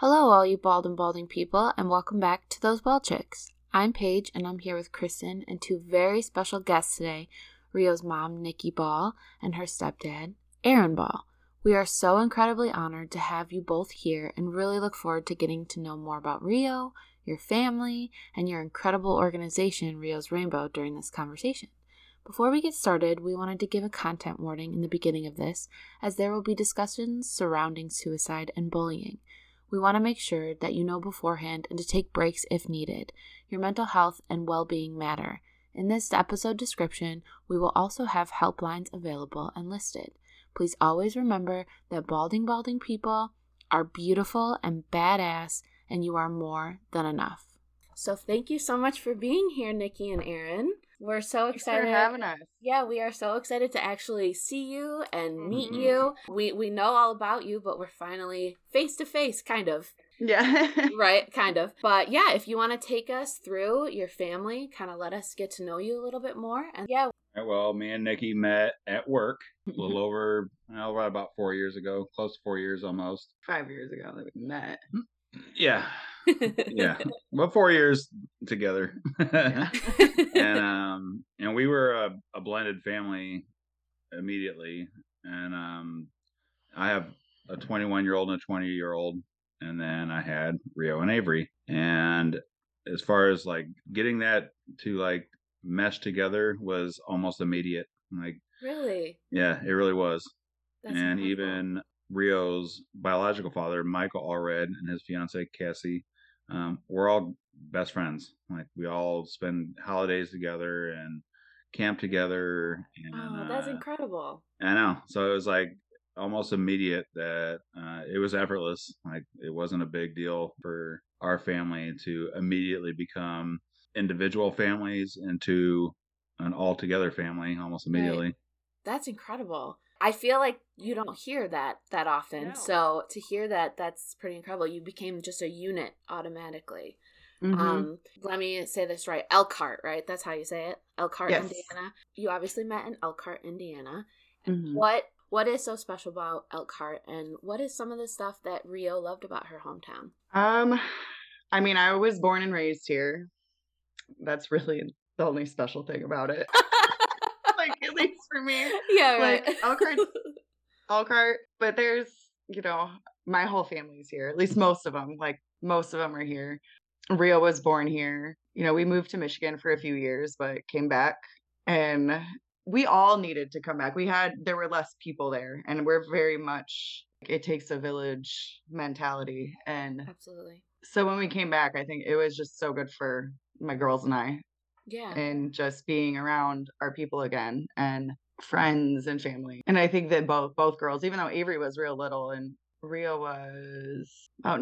Hello, all you bald and balding people, and welcome back to Those Bald Chicks. I'm Paige, and I'm here with Kristen and two very special guests today Rio's mom, Nikki Ball, and her stepdad, Aaron Ball. We are so incredibly honored to have you both here and really look forward to getting to know more about Rio, your family, and your incredible organization, Rio's Rainbow, during this conversation. Before we get started, we wanted to give a content warning in the beginning of this, as there will be discussions surrounding suicide and bullying. We want to make sure that you know beforehand and to take breaks if needed. Your mental health and well being matter. In this episode description, we will also have helplines available and listed. Please always remember that balding, balding people are beautiful and badass, and you are more than enough. So, thank you so much for being here, Nikki and Aaron. We're so Thanks excited for having us. yeah, we are so excited to actually see you and meet Mhm. you. We we know all about you, but we're finally face to face, kind of, Yeah. right? Kind of. But yeah, if you want to take us through your family, kind of let us get to know you a little bit more. And yeah, well, me and Nikki met at work a little over, well, right about four years ago, close to four years almost. Five years ago that we met. Yeah, yeah, well, four years together, Yeah. and um, and we were a, a blended family immediately, and um, I have a 21 year old and a 20 year old, and then I had Rio and Avery, and as far as like getting that to like mesh together was almost immediate, like. really, Yeah, it really was. That's and incredible. even Rio's biological father, Michael Allred, and his fiancee Cassie, um, we're all best friends. Like we all spend holidays together and camp together. And oh, that's uh, incredible. I know. So it was like almost immediate that uh, it was effortless. Like it wasn't a big deal for our family to immediately become individual families into an all together family almost Right. That's incredible. I feel like you don't hear that that often. No. So to hear that, that's pretty incredible. You became just a unit automatically. Mhm. Um, let me say this right. Elkhart, right? That's how you say it. Elkhart, Yes. Indiana. You obviously met in Elkhart, Indiana. Mhm. What what is so special about Elkhart and what is some of the stuff that Rio loved about her hometown? Um, I mean, I was born and raised here. That's really the only special thing about it. like at least for me, yeah, Like, right. Elkhart- Elkhart. But there's, you know, my whole family's here. At least most of them. Like most of them are here. Rio was born here. You know, we moved to Michigan for a few years, but came back and we all needed to come back. We had there were less people there and we're very much it takes a village mentality and Absolutely. so when we came back, I think it was just so good for my girls and I Yeah. and just being around our people again and friends and family. And I think that both both girls, even though Avery was real little and Rio was about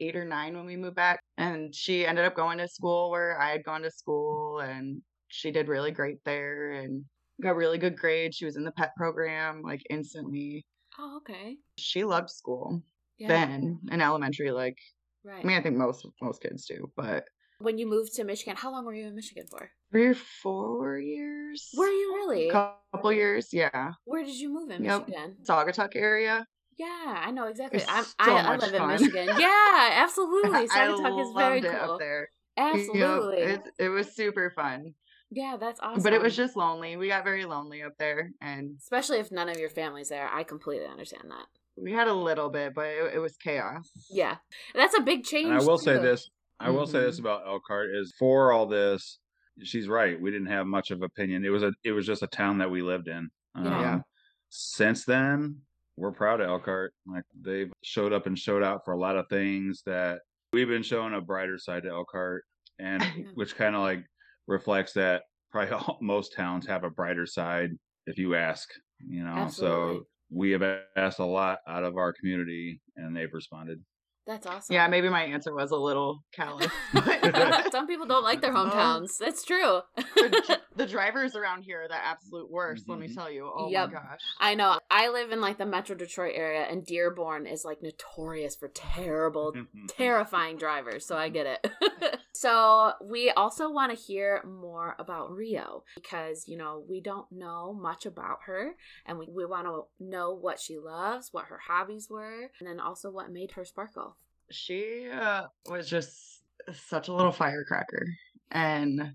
eight or nine when we moved back, and she ended up going to school where I had gone to school, and she did really great there and got really good grades. She was in the pet program like instantly. oh, okay. She loved school Yeah. then in elementary. Like right. I mean, I think most most kids do, but when you moved to Michigan, how long were you in Michigan for? three or four years. Were you really? A couple years, yeah. Where did you move in Yep. Michigan? Saugatuck area. Yeah, I know exactly. I'm, so I, I much live in. Michigan. Yeah, absolutely. I Saugatuck is very it cool. up there. Absolutely. Yep, it, it was super fun, yeah, that's awesome. but it was just lonely. We got very lonely up there, and especially if none of your family's there. I completely understand that. we had a little bit, but it, it was chaos. Yeah, that's a big change. And I will say this. I will say this Mhm. about Elkhart is for all this, she's right. We didn't have much of opinion. It was a it was just a town that we lived in. Um, Yeah. Since then, we're proud of Elkhart. Like they've showed up and showed out for a lot of things that we've been showing a brighter side to Elkhart, and which kind of like reflects that probably all, most towns have a brighter side if you ask. You know, Absolutely. so we have asked a lot out of our community, and they've responded. That's awesome. Yeah, maybe my answer was a little callous. Some people don't like their Um, hometowns. That's true. the, the drivers around here are the absolute worst. Let me Mhm. tell you. Oh Yep. my gosh. I know. I live in like the Metro Detroit area, and Dearborn is like notorious for terrible, terrifying drivers. So I get it. so we also want to hear more about Rio because you know we don't know much about her, and we we want to know what she loves, what her hobbies were, and then also what made her sparkle. she uh, was just such a little firecracker and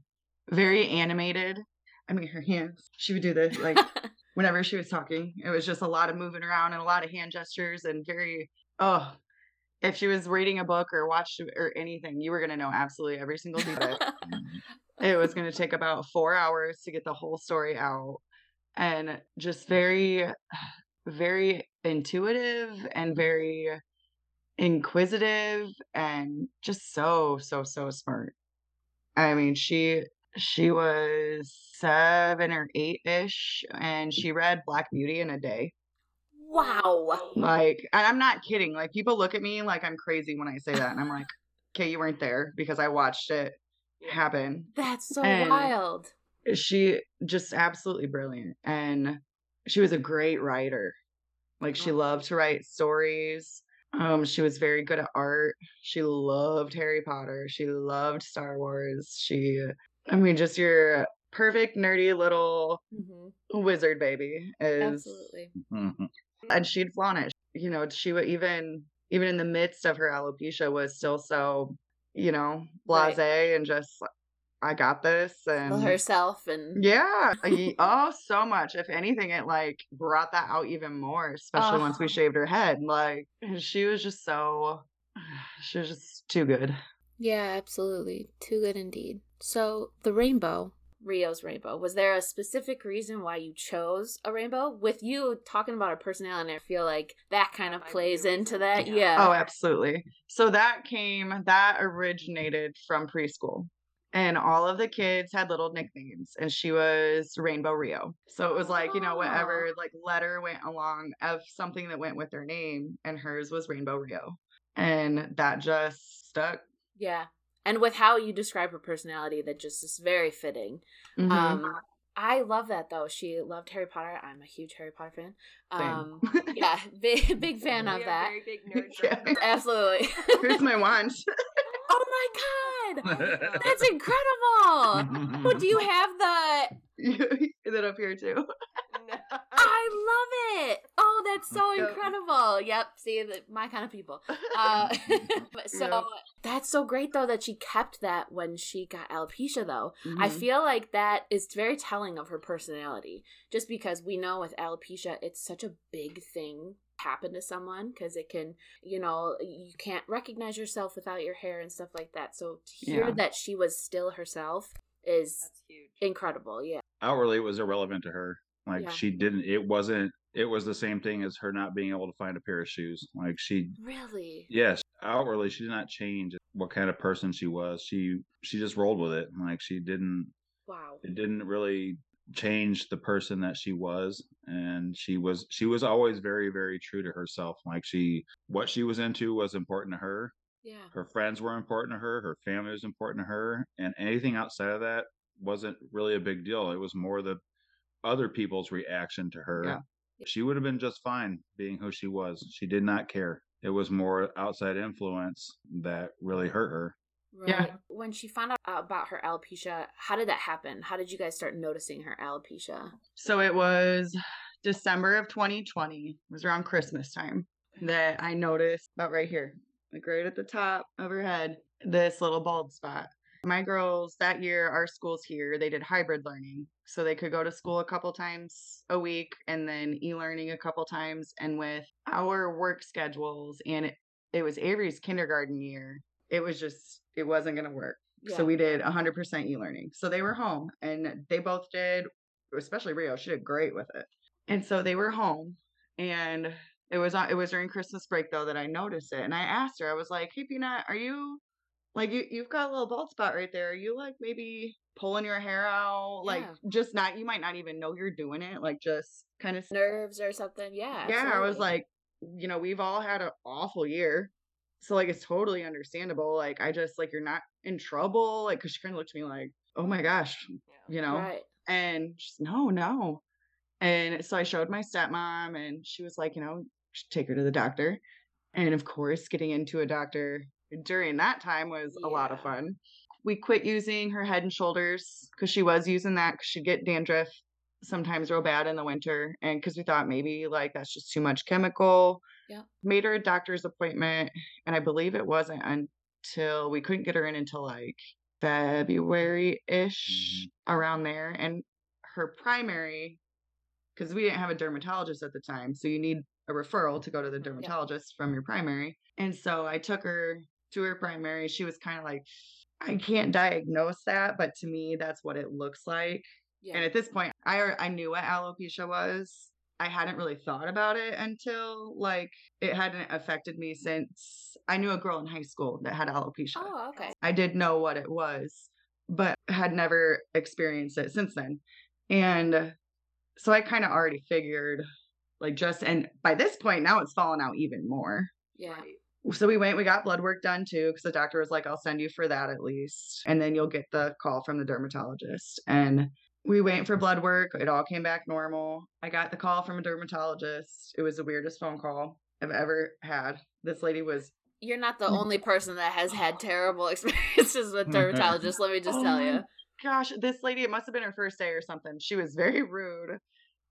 very animated. I mean, her hands, she would do this like whenever she was talking. It was just a lot of moving around and a lot of hand gestures and very, oh, if she was reading a book or watched or anything, you were going to know absolutely every single detail. it was going to take about four hours to get the whole story out and just very, very intuitive and very inquisitive and just so, so, so smart. I mean, she she was seven or eight ish, and she read Black Beauty in a day. Wow. Like, and I'm not kidding. Like, people look at me like I'm crazy when I say that, and I'm like, okay, you weren't there because I watched it happen. That's so And- wild. She just absolutely brilliant, and she was a great writer. Like, she Oh. loved to write stories. Um, she was very good at art. She loved Harry Potter. She loved Star Wars. She, I mean, just your perfect nerdy little hmm wizard baby is Absolutely. Mhm. and she'd flaunt it you know she would even even in the midst of her alopecia was still so you know Right. blase and just i got this and Well, herself and yeah oh so much if anything it like brought that out even more especially once we Oh. shaved her head like she was just so she was just too good Yeah, absolutely. Too good indeed. So, the rainbow, Rio's rainbow, was there a specific reason why you chose a rainbow? With you talking about her personality, I feel like that kind of might plays into that. yeah. Yeah. Oh, absolutely. So that came, that originated from preschool. And all of the kids had little nicknames, and she was Rainbow Rio. So it was like, you know, whatever oh. like letter went along of something that went with their name, and hers was Rainbow Rio. And that just stuck. Yeah. And with how you describe her personality, that just is very fitting. Mhm. Um, I love that though. She loved Harry Potter. I'm a huge Harry Potter fan. Um, yeah, big big fan we of that. Very big nerds. Yeah. Absolutely. Here's my wand. oh my god, that's incredible. Well, do you have the? Is it up here too? No. I love it. Oh, that's so Yep. incredible. Yep. See, my kind of people. Uh, so Yep. that's so great though that she kept that when she got alopecia though. I Mhm. feel like that is very telling of her personality. Just because we know with alopecia, it's such a big thing happen to someone because it can, you know, you can't recognize yourself without your hair and stuff like that. So to hear Yeah. that she was still herself is That's huge. incredible. Yeah. Outwardly, it was irrelevant to her. Like Yeah. she didn't. It wasn't. It was the same thing as her not being able to find a pair of shoes. Like she Really? Yes, outwardly she did not change what kind of person she was. She she just rolled with it. Like she didn't Wow. it didn't really change the person that she was and she was she was always very very true to herself. Like she what she was into was important to her. Yeah. Her friends were important to her, her family was important to her, and anything outside of that wasn't really a big deal. It was more the other people's reaction to her. Yeah. She would have been just fine being who she was. She did not care. It was more outside influence that really hurt her. Right. Yeah. When she found out about her alopecia, how did that happen? How did you guys start noticing her alopecia? So it was December of 2020. It was around Christmas time that I noticed about right here, like right at the top of her head, this little bald spot. My girls that year, our schools here, they did hybrid learning. So they could go to school a couple times a week and then e learning a couple times. And with our work schedules, and it, it was Avery's kindergarten year, it was just, it wasn't going to work. Yeah. So we did 100% e learning. So they were home and they both did, especially Rio, she did great with it. And so they were home and it was on, it was during Christmas break though that I noticed it. And I asked her, I was like, Hey Peanut, are you like you you've got a little bald spot right there. Are you like maybe pulling your hair out? Like just not you might not even know you're doing it. Like just kind of Nerves or something? Yeah. yeah, I was like, you know, we've all had an awful year. So like it's totally understandable. Like I just like you're not in trouble. Like cause she kind of looked at me like, oh my gosh, Yeah. you know. Right. And she's no, no. And so I showed my stepmom and she was like, you know, take her to the doctor. And of course, getting into a doctor during that time was a lot of fun. We quit using her head and shoulders because she was using that because she'd get dandruff sometimes real bad in the winter. And because we thought maybe like that's just too much chemical. Yeah. Made her a doctor's appointment, and I believe it wasn't until we couldn't get her in until like February ish mm-hmm. around there. And her primary, because we didn't have a dermatologist at the time, so you need a referral to go to the dermatologist from your primary. And so I took her to her primary. She was kind of like, I can't diagnose that, but to me, that's what it looks like. Yeah. And at this point, I I knew what alopecia was. I hadn't really thought about it until like it hadn't affected me since I knew a girl in high school that had alopecia. oh, okay. I did know what it was, but had never experienced it since then. And so I kind of already figured like just and by this point now it's fallen out even more. Yeah. So we went, we got blood work done too, because the doctor was like, I'll send you for that at least. And then you'll get the call from the dermatologist. And we went for blood work. It all came back normal. I got the call from a dermatologist. It was the weirdest phone call I've ever had. This lady was You're not the Mm. only person that has had terrible experiences with dermatologists. let me just Oh tell you. gosh, this lady, it must have been her first day or something. She was very rude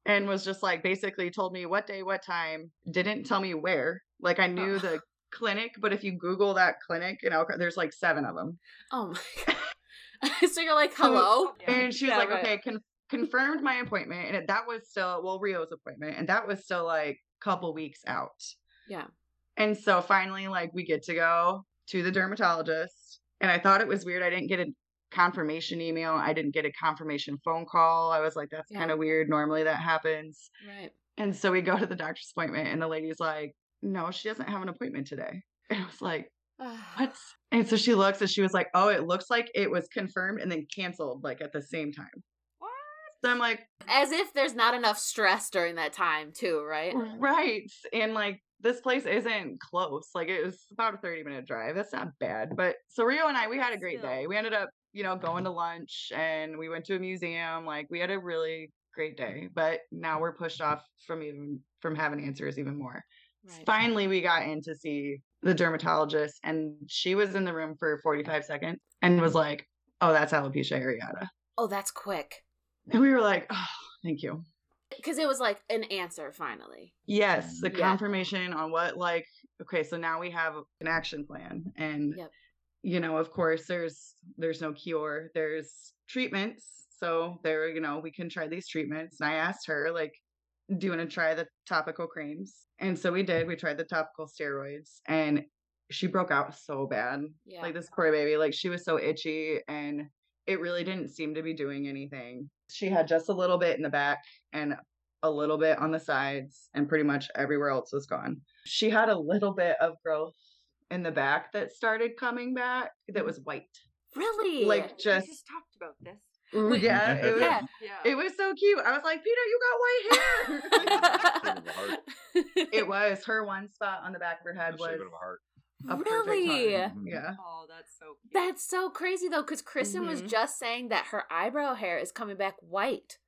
and was just like basically told me what day, what time, didn't tell me where. Like I knew the clinic, but if you Google that clinic in Elkhart, there's like seven of them. Oh my god. so you're like, hello? And she was Yeah, like, right. okay, con- confirmed my appointment. And it, that was still, well, Rio's appointment. And that was still like a couple weeks out. Yeah. And so finally, like, we get to go to the dermatologist. And I thought it was weird. I didn't get a confirmation email. I didn't get a confirmation phone call. I was like, that's Yeah. kind of weird. Normally that happens. Right. And so we go to the doctor's appointment, and the lady's like, no, she doesn't have an appointment today. And I was like, what? And so she looks and she was like, oh, it looks like it was confirmed and then canceled like at the same time. What? So I'm like, As if there's not enough stress during that time, too, right? right. And like, this place isn't close. Like, it was about a 30 minute drive. That's not bad. But so Rio and I, we had a great Still. day. We ended up, you know, going to lunch and we went to a museum. Like, we had a really great day. But now we're pushed off from even from having answers even more. Right. Finally, we got in to see the dermatologist, and she was in the room for 45 seconds and was like, Oh, that's alopecia areata. Oh, that's quick. And we were like, Oh, thank you. Because it was like an answer finally. Yes, the Yeah. confirmation on what, like, okay, so now we have an action plan. And, Yep. you know, of course, there's there's no cure, there's treatments. So there, you know, we can try these treatments. And I asked her, like, do you want to try the topical creams? And so we did. We tried the topical steroids, and she broke out so bad. Yeah. Like this poor baby, like she was so itchy, and it really didn't seem to be doing anything. She had just a little bit in the back and a little bit on the sides, and pretty much everywhere else was gone. She had a little bit of growth in the back that started coming back that mm. was white. really? Like We just, just talked about this. Wait, yeah, it was, yeah. Yeah. it was so cute. I was like, Peter, you got white hair. Shape of a heart. it was her one spot on the back of her head The was shape of a heart. a perfect really? heart. Mhm. Yeah. Oh, that's so cute. That's so crazy though, because Kristen was Mhm. just saying that her eyebrow hair is coming back white.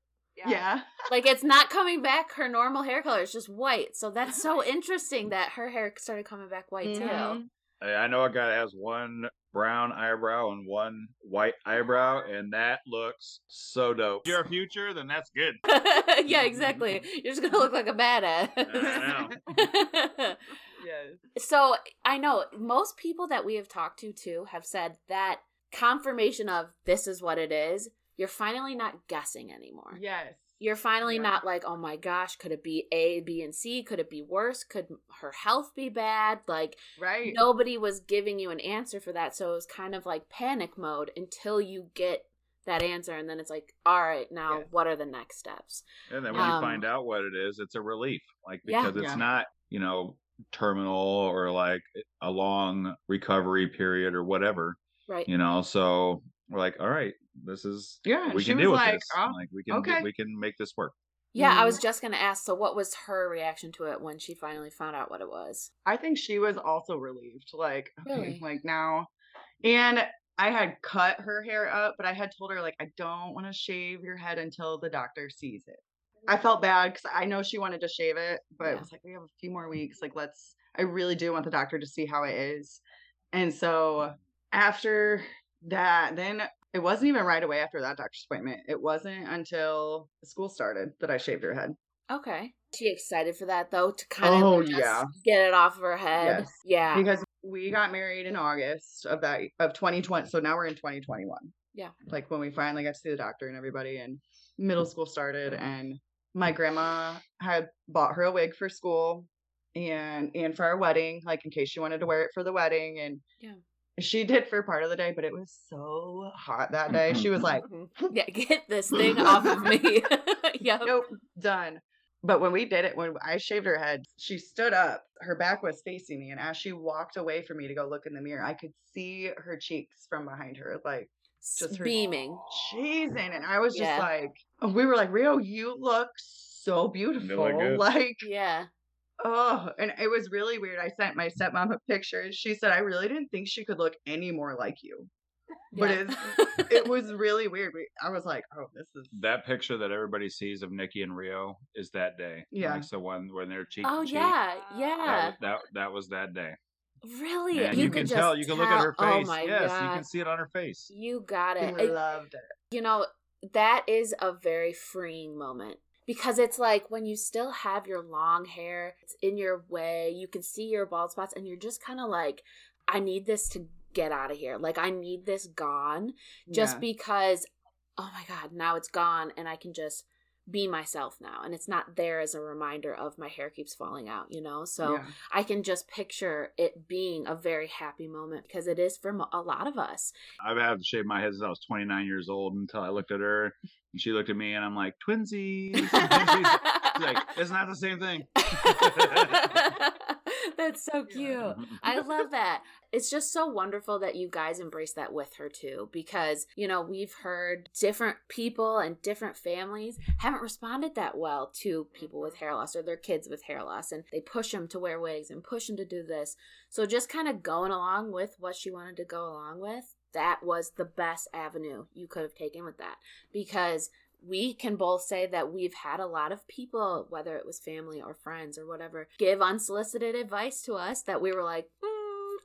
Yeah. Like it's not coming back her normal hair color; it's just white. So that's so interesting that her hair started coming back white too. Mhm. Hey, I know a guy that has one brown eyebrow and one white eyebrow, and that looks so dope. If you're a future, then that's good. yeah, exactly. You're just gonna look like a badass. I Yes. so I know most people that we have talked to too have said that confirmation of this is what it is. You're finally not guessing anymore. Yes. You're finally Yeah. not like, oh my gosh, could it be A, B, and C? Could it be worse? Could her health be bad? Like Right. nobody was giving you an answer for that, so it was kind of like panic mode until you get that answer, and then it's like, all right, now Yes. what are the next steps? And then when Um, you find out what it is, it's a relief. Like Yeah. because it's Yeah. not, you know, terminal or like a long recovery period or whatever. Right? You know, so we're like, all right, this is Yeah. we she can was deal with like, this. oh, like we can okay. we can make this work. Yeah, I Mhm. was just gonna ask. So, what was her reaction to it when she finally found out what it was? I think she was also relieved. Like, okay, Really? like now. And I had cut her hair up, but I had told her, like, I don't want to shave your head until the doctor sees it. I felt bad because I know she wanted to shave it, but Yeah. it was like, we have a few more weeks. Like, let's, I really do want the doctor to see how it is. And so after that, then it wasn't even right away after that doctor's appointment. It wasn't until school started that I shaved her head. Okay. She excited for that though to kind of Oh, just yeah. get it off of her head. Yes. Yeah. because we got married in August of that of 2020. So now we're in 2021. Yeah. Like when we finally got to see the doctor and everybody, and middle school started, and my grandma had bought her a wig for school and and for our wedding, like in case she wanted to wear it for the wedding, and Yeah. She did for part of the day, but it was so hot that day. She was like, Mhm. yeah, get this thing off of me. yep. nope, done. But when we did it, when I shaved her head, she stood up. Her back was facing me. And as she walked away from me to go look in the mirror, I could see her cheeks from behind her, like just her beaming. cheesing. And I was just Yeah. like, we were like, Rio, you look so beautiful. Like, Yeah. Oh, and it was really weird. I sent my stepmom a picture and she said, I really didn't think she could look any more like you. But yeah. it's, it was really weird. I was like, oh, this is. That picture that everybody sees of Nikki and Rio is that day. Yeah. Like, so when when they're cheek oh cheek, yeah, yeah. was, that that was that day. Really? And you, could can just tell. Oh you can look at her face. Oh my yes, god. you can see it on her face. You got it. It- loved it. you know, that is a very freeing moment because it's like when you still have your long hair, it's in your way, you can see your bald spots, and you're just kind of like, I need this to get out of here. Like, I need this gone just Yeah. because, oh my God, now it's gone, and I can just be myself now. And it's not there as a reminder of my hair keeps falling out, you know? So Yeah. I can just picture it being a very happy moment because it is for mo- a lot of us. I've had to shave my head since I was 29 years old until I looked at her and she looked at me and I'm like, twinsies. And she's, she's like, it's not the same thing. That's so cute. I love that. It's just so wonderful that you guys embrace that with her too, because, you know, we've heard different people and different families haven't responded that well to people with hair loss or their kids with hair loss, and they push them to wear wigs and push them to do this. So just kind of going along with what she wanted to go along with, that was the best avenue you could have taken with that because we can both say that we've had a lot of people, whether it was family or friends or whatever, give unsolicited advice to us that we were like, mm,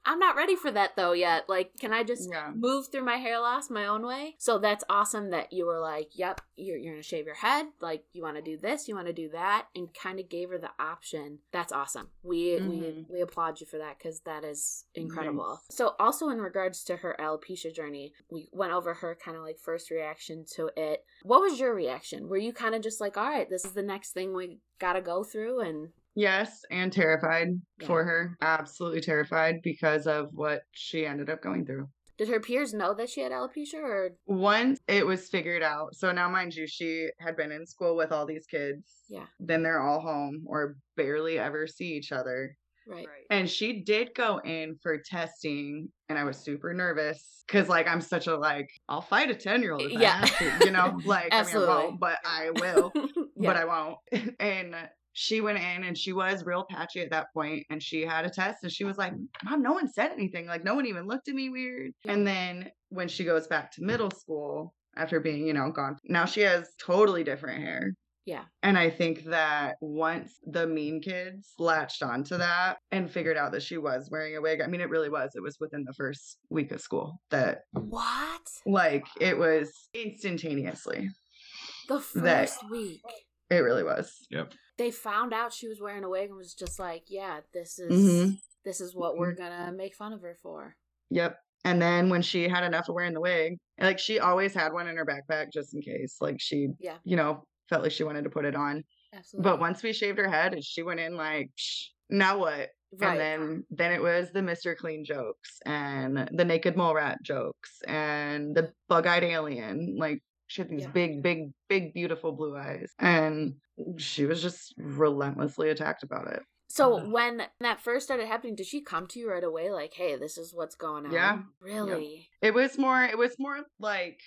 I'm not ready for that though yet. Like, can I just Yeah. move through my hair loss my own way? So that's awesome that you were like, yep, you're, you're going to shave your head. Like, you want to do this, you want to do that, and kind of gave her the option. That's awesome. We, we, Mhm. we applaud you for that because that is incredible. Thanks. So, also in regards to her alopecia journey, we went over her kind of like first reaction to it. What was your reaction? Were you kind of just like, all right, this is the next thing we got to go through? And Yes, and terrified for her. Absolutely terrified because of what she ended up going through. did her peers know that she had alopecia or? Once it was figured out, so now mind you, she had been in school with all these kids. Yeah. Then they're all home or barely ever see each other. Right. And she did go in for testing, and I was super nervous because, like, I'm such a like, I'll fight a ten year old. Yeah. you know, like, I mean, I Absolutely. won't, but I will. yeah. but I won't. and she went in and she was real patchy at that point and she had a test and she was like, Mom, no one said anything. Like no one even looked at me weird. And then when she goes back to middle school after being, you know, gone, now she has totally different hair. Yeah. And I think that once the mean kids latched onto that and figured out that she was wearing a wig, I mean, it really was. It was within the first week of school that, what? like, it was instantaneously. The first That- week. It really was. Yep. They found out she was wearing a wig and was just like, yeah, this is Mhm. this is what we're gonna make fun of her for. Yep. And then when she had enough of wearing the wig, like she always had one in her backpack just in case. Like she, Yeah. you know, felt like she wanted to put it on. Absolutely. But once we shaved her head, she went in like, "Psh, now what? right. And then then it was the Mr. Clean jokes and the naked mole rat jokes and the bug-eyed alien. Like she had these Yeah. big, big, big, beautiful blue eyes. And she was just relentlessly attacked about it. so when that first started happening, did she come to you right away like, hey, this is what's going on? Yeah. Really? It was more it was more like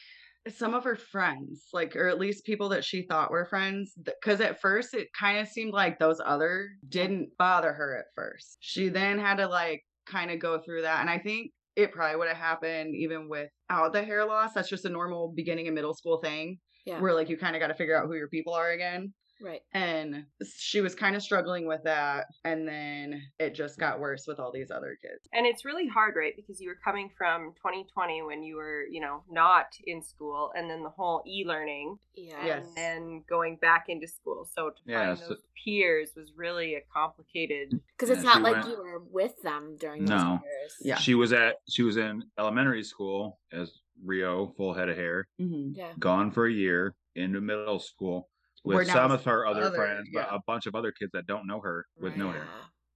some of her friends, like or at least people that she thought were friends because at first it kind of seemed like those other didn't bother her at first. She then had to like kind of go through that and I think it probably would have happened even without the hair loss. That's just a normal beginning and middle school thing Yeah. where like you kind of got to figure out who your people are again. Right. And she was kind of struggling with that. And then it just got worse with all these other kids. And it's really hard, right? Because you were coming from 2020 when you were, you know, not in school, and then the whole e learning, Yeah. Yes. and then going back into school. So to Yeah, find so- those peers was really a complicated. Because it's Yeah, not like went- you were with them during No. those years. Yeah. She was at she was in elementary school as Rio, full head of hair, Mm-hmm. Yeah. gone for a year into middle school with Where now some of her other, other- friends, but a bunch of other kids that don't know her with no hair.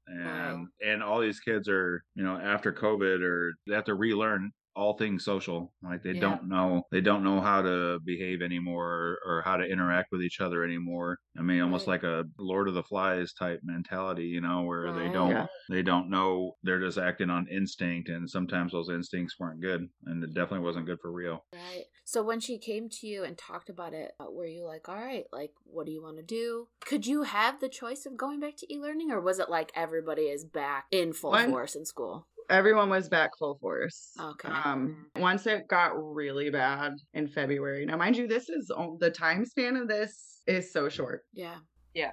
Yeah. And and all these kids are, you know, after COVID or they have to relearn all things social. Like they Yeah. don't know they don't know how to behave anymore or, how to interact with each other anymore. I mean, almost Right. like a Lord of the Flies type mentality, you know, where they don't Yeah. they don't know they're just acting on instinct and sometimes those instincts weren't good and it definitely wasn't good for Rio. Right. So when she came to you and talked about it, uh, were you like, all right, like, what do you want to do? Could you have the choice of going back to e learning, or was it like everybody is back in full When- force in school? Everyone was back full force. Okay. Um, once it got really bad in February. Now, mind you, this is the time span of this is so short. Yeah. Yeah.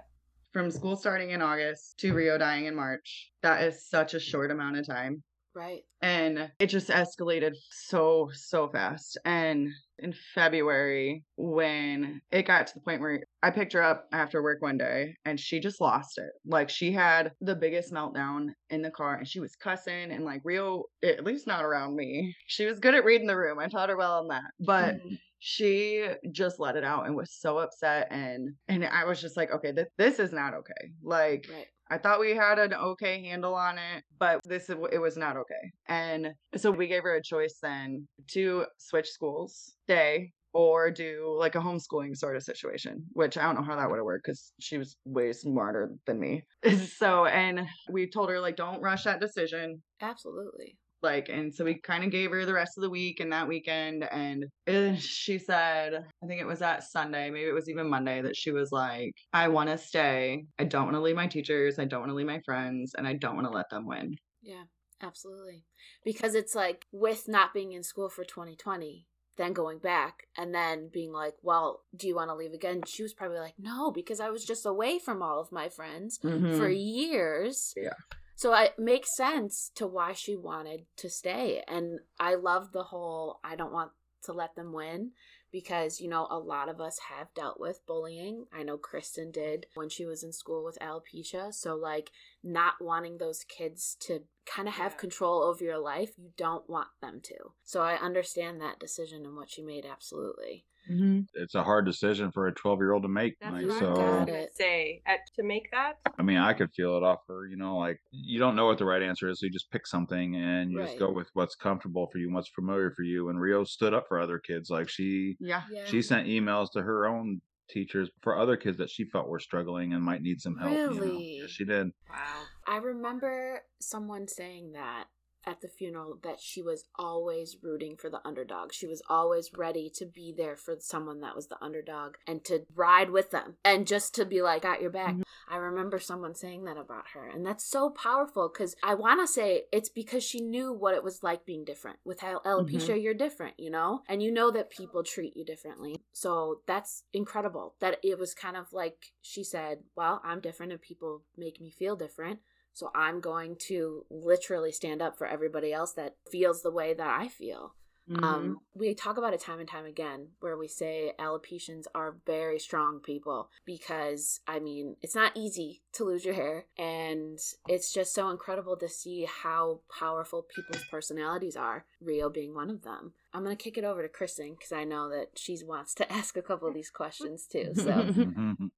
From school starting in August to Rio dying in March. That is such a short amount of time. Right. and it just escalated so so fast and in february when it got to the point where i picked her up after work one day and she just lost it. Like she had the biggest meltdown in the car and she was cussing and like real at least not around me. She was good at reading the room. I taught her well on that. But Mhm. she just let it out and was so upset and and i was just like okay th- this is not okay. Like Right. I thought we had an okay handle on it, but this it was not okay. And so we gave her a choice then to switch schools, stay, or do like a homeschooling sort of situation, which I don't know how that would have worked because she was way smarter than me. So, and we told her like, don't rush that decision. Absolutely. Like, and so we kind of gave her the rest of the week and that weekend. And uh, she said, I think it was that Sunday, maybe it was even Monday, that she was like, I want to stay. I don't want to leave my teachers. I don't want to leave my friends. And I don't want to let them win. Yeah. Absolutely. Because it's like with not being in school for 2020, then going back and then being like, well, do you want to leave again? She was probably like, no, because I was just away from all of my friends for Mhm. years. Yeah. So it makes sense to why she wanted to stay. And I love the whole I don't want to let them win because, you know, a lot of us have dealt with bullying. I know Kristen did when she was in school with alopecia. So, like, not wanting those kids to kind of have Yeah. control over your life, you don't want them to. So, I understand that decision and what she made absolutely. Mhm. It's a hard decision for a 12 year old to make. That's like, what so I was Got gonna it. say. At, to make that, I mean, I could feel it off her, you know, like you don't know what the right answer is, so you just pick something and you just go with what's comfortable for you and what's familiar for you. And Rio stood up for other kids. Like she Yeah. Yeah. she sent emails to her own teachers for other kids that she felt were struggling and might need some help. You know? Really? She did. wow. I remember someone saying that at the funeral that she was always rooting for the underdog. She was always ready to be there for someone that was the underdog and to ride with them and just to be like, got your back. Mhm. I remember someone saying that about her. And that's so powerful because I want to say it's because she knew what it was like being different. With al- alopecia, you're different, you know? And you know that people treat you differently. So that's incredible that it was kind of like she said, Well, I'm different and people make me feel different. So I'm going to literally stand up for everybody else that feels the way that I feel. Mhm. Um, we talk about it time and time again, where we say alopecians are very strong people because, I mean, it's not easy to lose your hair, and it's just so incredible to see how powerful people's personalities are. Rio being one of them. I'm gonna kick it over to Kristen because I know that she wants to ask a couple of these questions too. So Mhm.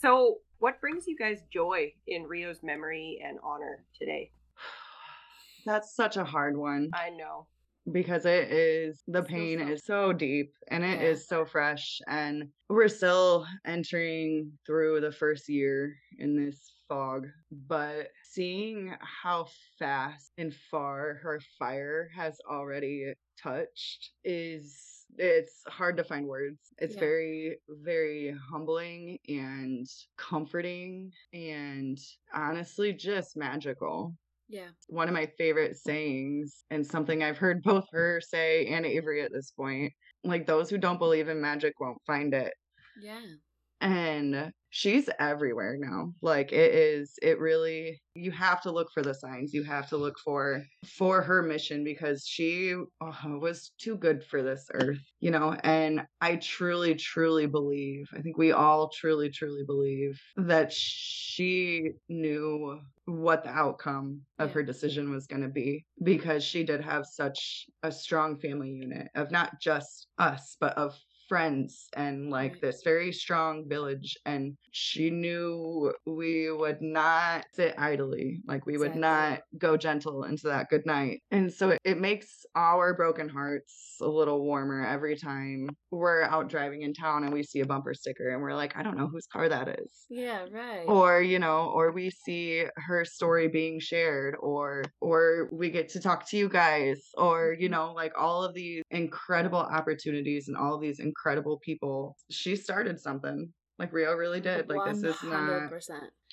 So, what brings you guys joy in Rio's memory and honor today? That's such a hard one I know. because it is the So pain sad. is so deep and it is Yeah. so fresh and we're still entering through the first year in this fog but seeing how fast and far her fire has already touched is it's hard to find words it's Yeah. very very humbling and comforting and honestly just magical yeah, one of my favorite sayings and something I've heard both her say and Avery at this point. Like those who don't believe in magic won't find it. yeah, And she's everywhere now. Like it is, it really, you have to look for the signs. You have to look for, for her mission because she oh, was too good for this earth, you know? And I truly, truly believe, I think we all truly, truly believe that she knew what the outcome of her decision was going to be because she did have such a strong family unit of not just us, but of friends and like this very strong village and she knew we would not sit idly like we would Exactly. not go gentle into that good night and so it, it makes our broken hearts a little warmer every time we're out driving in town and we see a bumper sticker and we're like i don't know whose car that is Yeah, right. or you know or we see her story being shared or or we get to talk to you guys or you Mhm. know like all of these incredible opportunities and all of these incredible people she started something like rio really did like this is not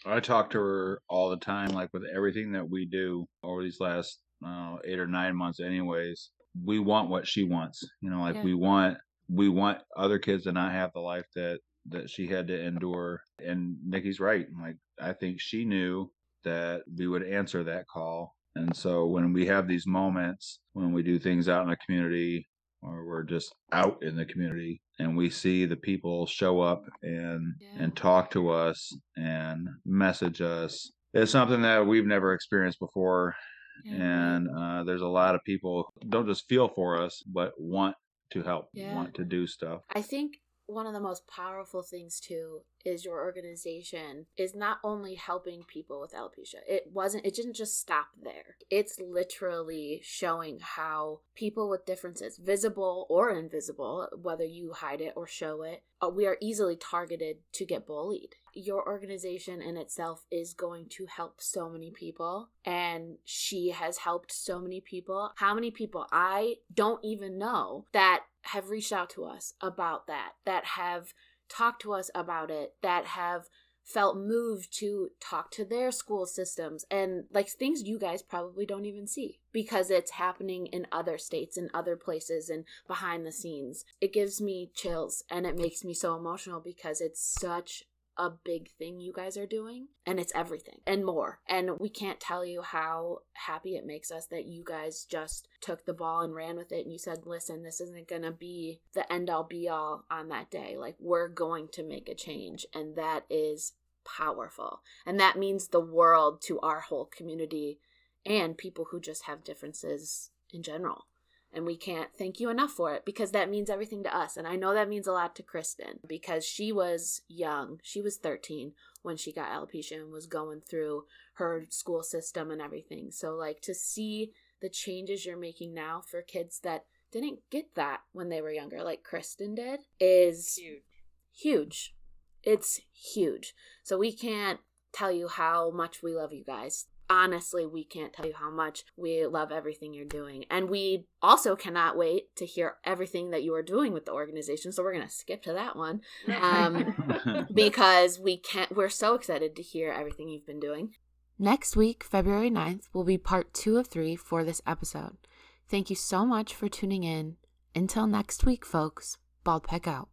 I talk to her all the time, like with everything that we do over these last uh, eight or nine months. Anyways, we want what she wants. You know, like Yeah. we want we want other kids to not have the life that that she had to endure. And Nikki's right. Like I think she knew that we would answer that call. And so when we have these moments, when we do things out in the community, or we're just out in the community and we see the people show up and Yeah. and talk to us and message us it's something that we've never experienced before Yeah, and uh, there's a lot of people who don't just feel for us but want to help Yeah. want to do stuff I think one of the most powerful things too is your organization is not only helping people with alopecia. It wasn't it didn't just stop there. It's literally showing how people with differences, visible or invisible, whether you hide it or show it, uh, we are easily targeted to get bullied. Your organization in itself is going to help so many people and she has helped so many people. How many people I don't even know that have reached out to us about that, that have talked to us about it, that have felt moved to talk to their school systems and like things you guys probably don't even see because it's happening in other states and other places and behind the scenes. It gives me chills and it makes me so emotional because it's such a big thing you guys are doing and it's everything and more. And we can't tell you how happy it makes us that you guys just took the ball and ran with it and you said listen this isn't going to be the end all be all on that day. Like we're going to make a change and that is powerful. And that means the world to our whole community and people who just have differences in general and we can't thank you enough for it because that means everything to us. And I know that means a lot to Kristen because she was young. She was 13 when she got alopecia and was going through her school system and everything. So, like, to see the changes you're making now for kids that didn't get that when they were younger, like Kristen did, is Huge. huge. It's huge. So, we can't tell you how much we love you guys honestly, we can't tell you how much we love everything you're doing. And we also cannot wait to hear everything that you are doing with the organization. So we're going to skip to that one um, because we can't, we're so excited to hear everything you've been doing. Next week, February 9th, will be part two of three for this episode. Thank you so much for tuning in. Until next week, folks, Bald Peck out.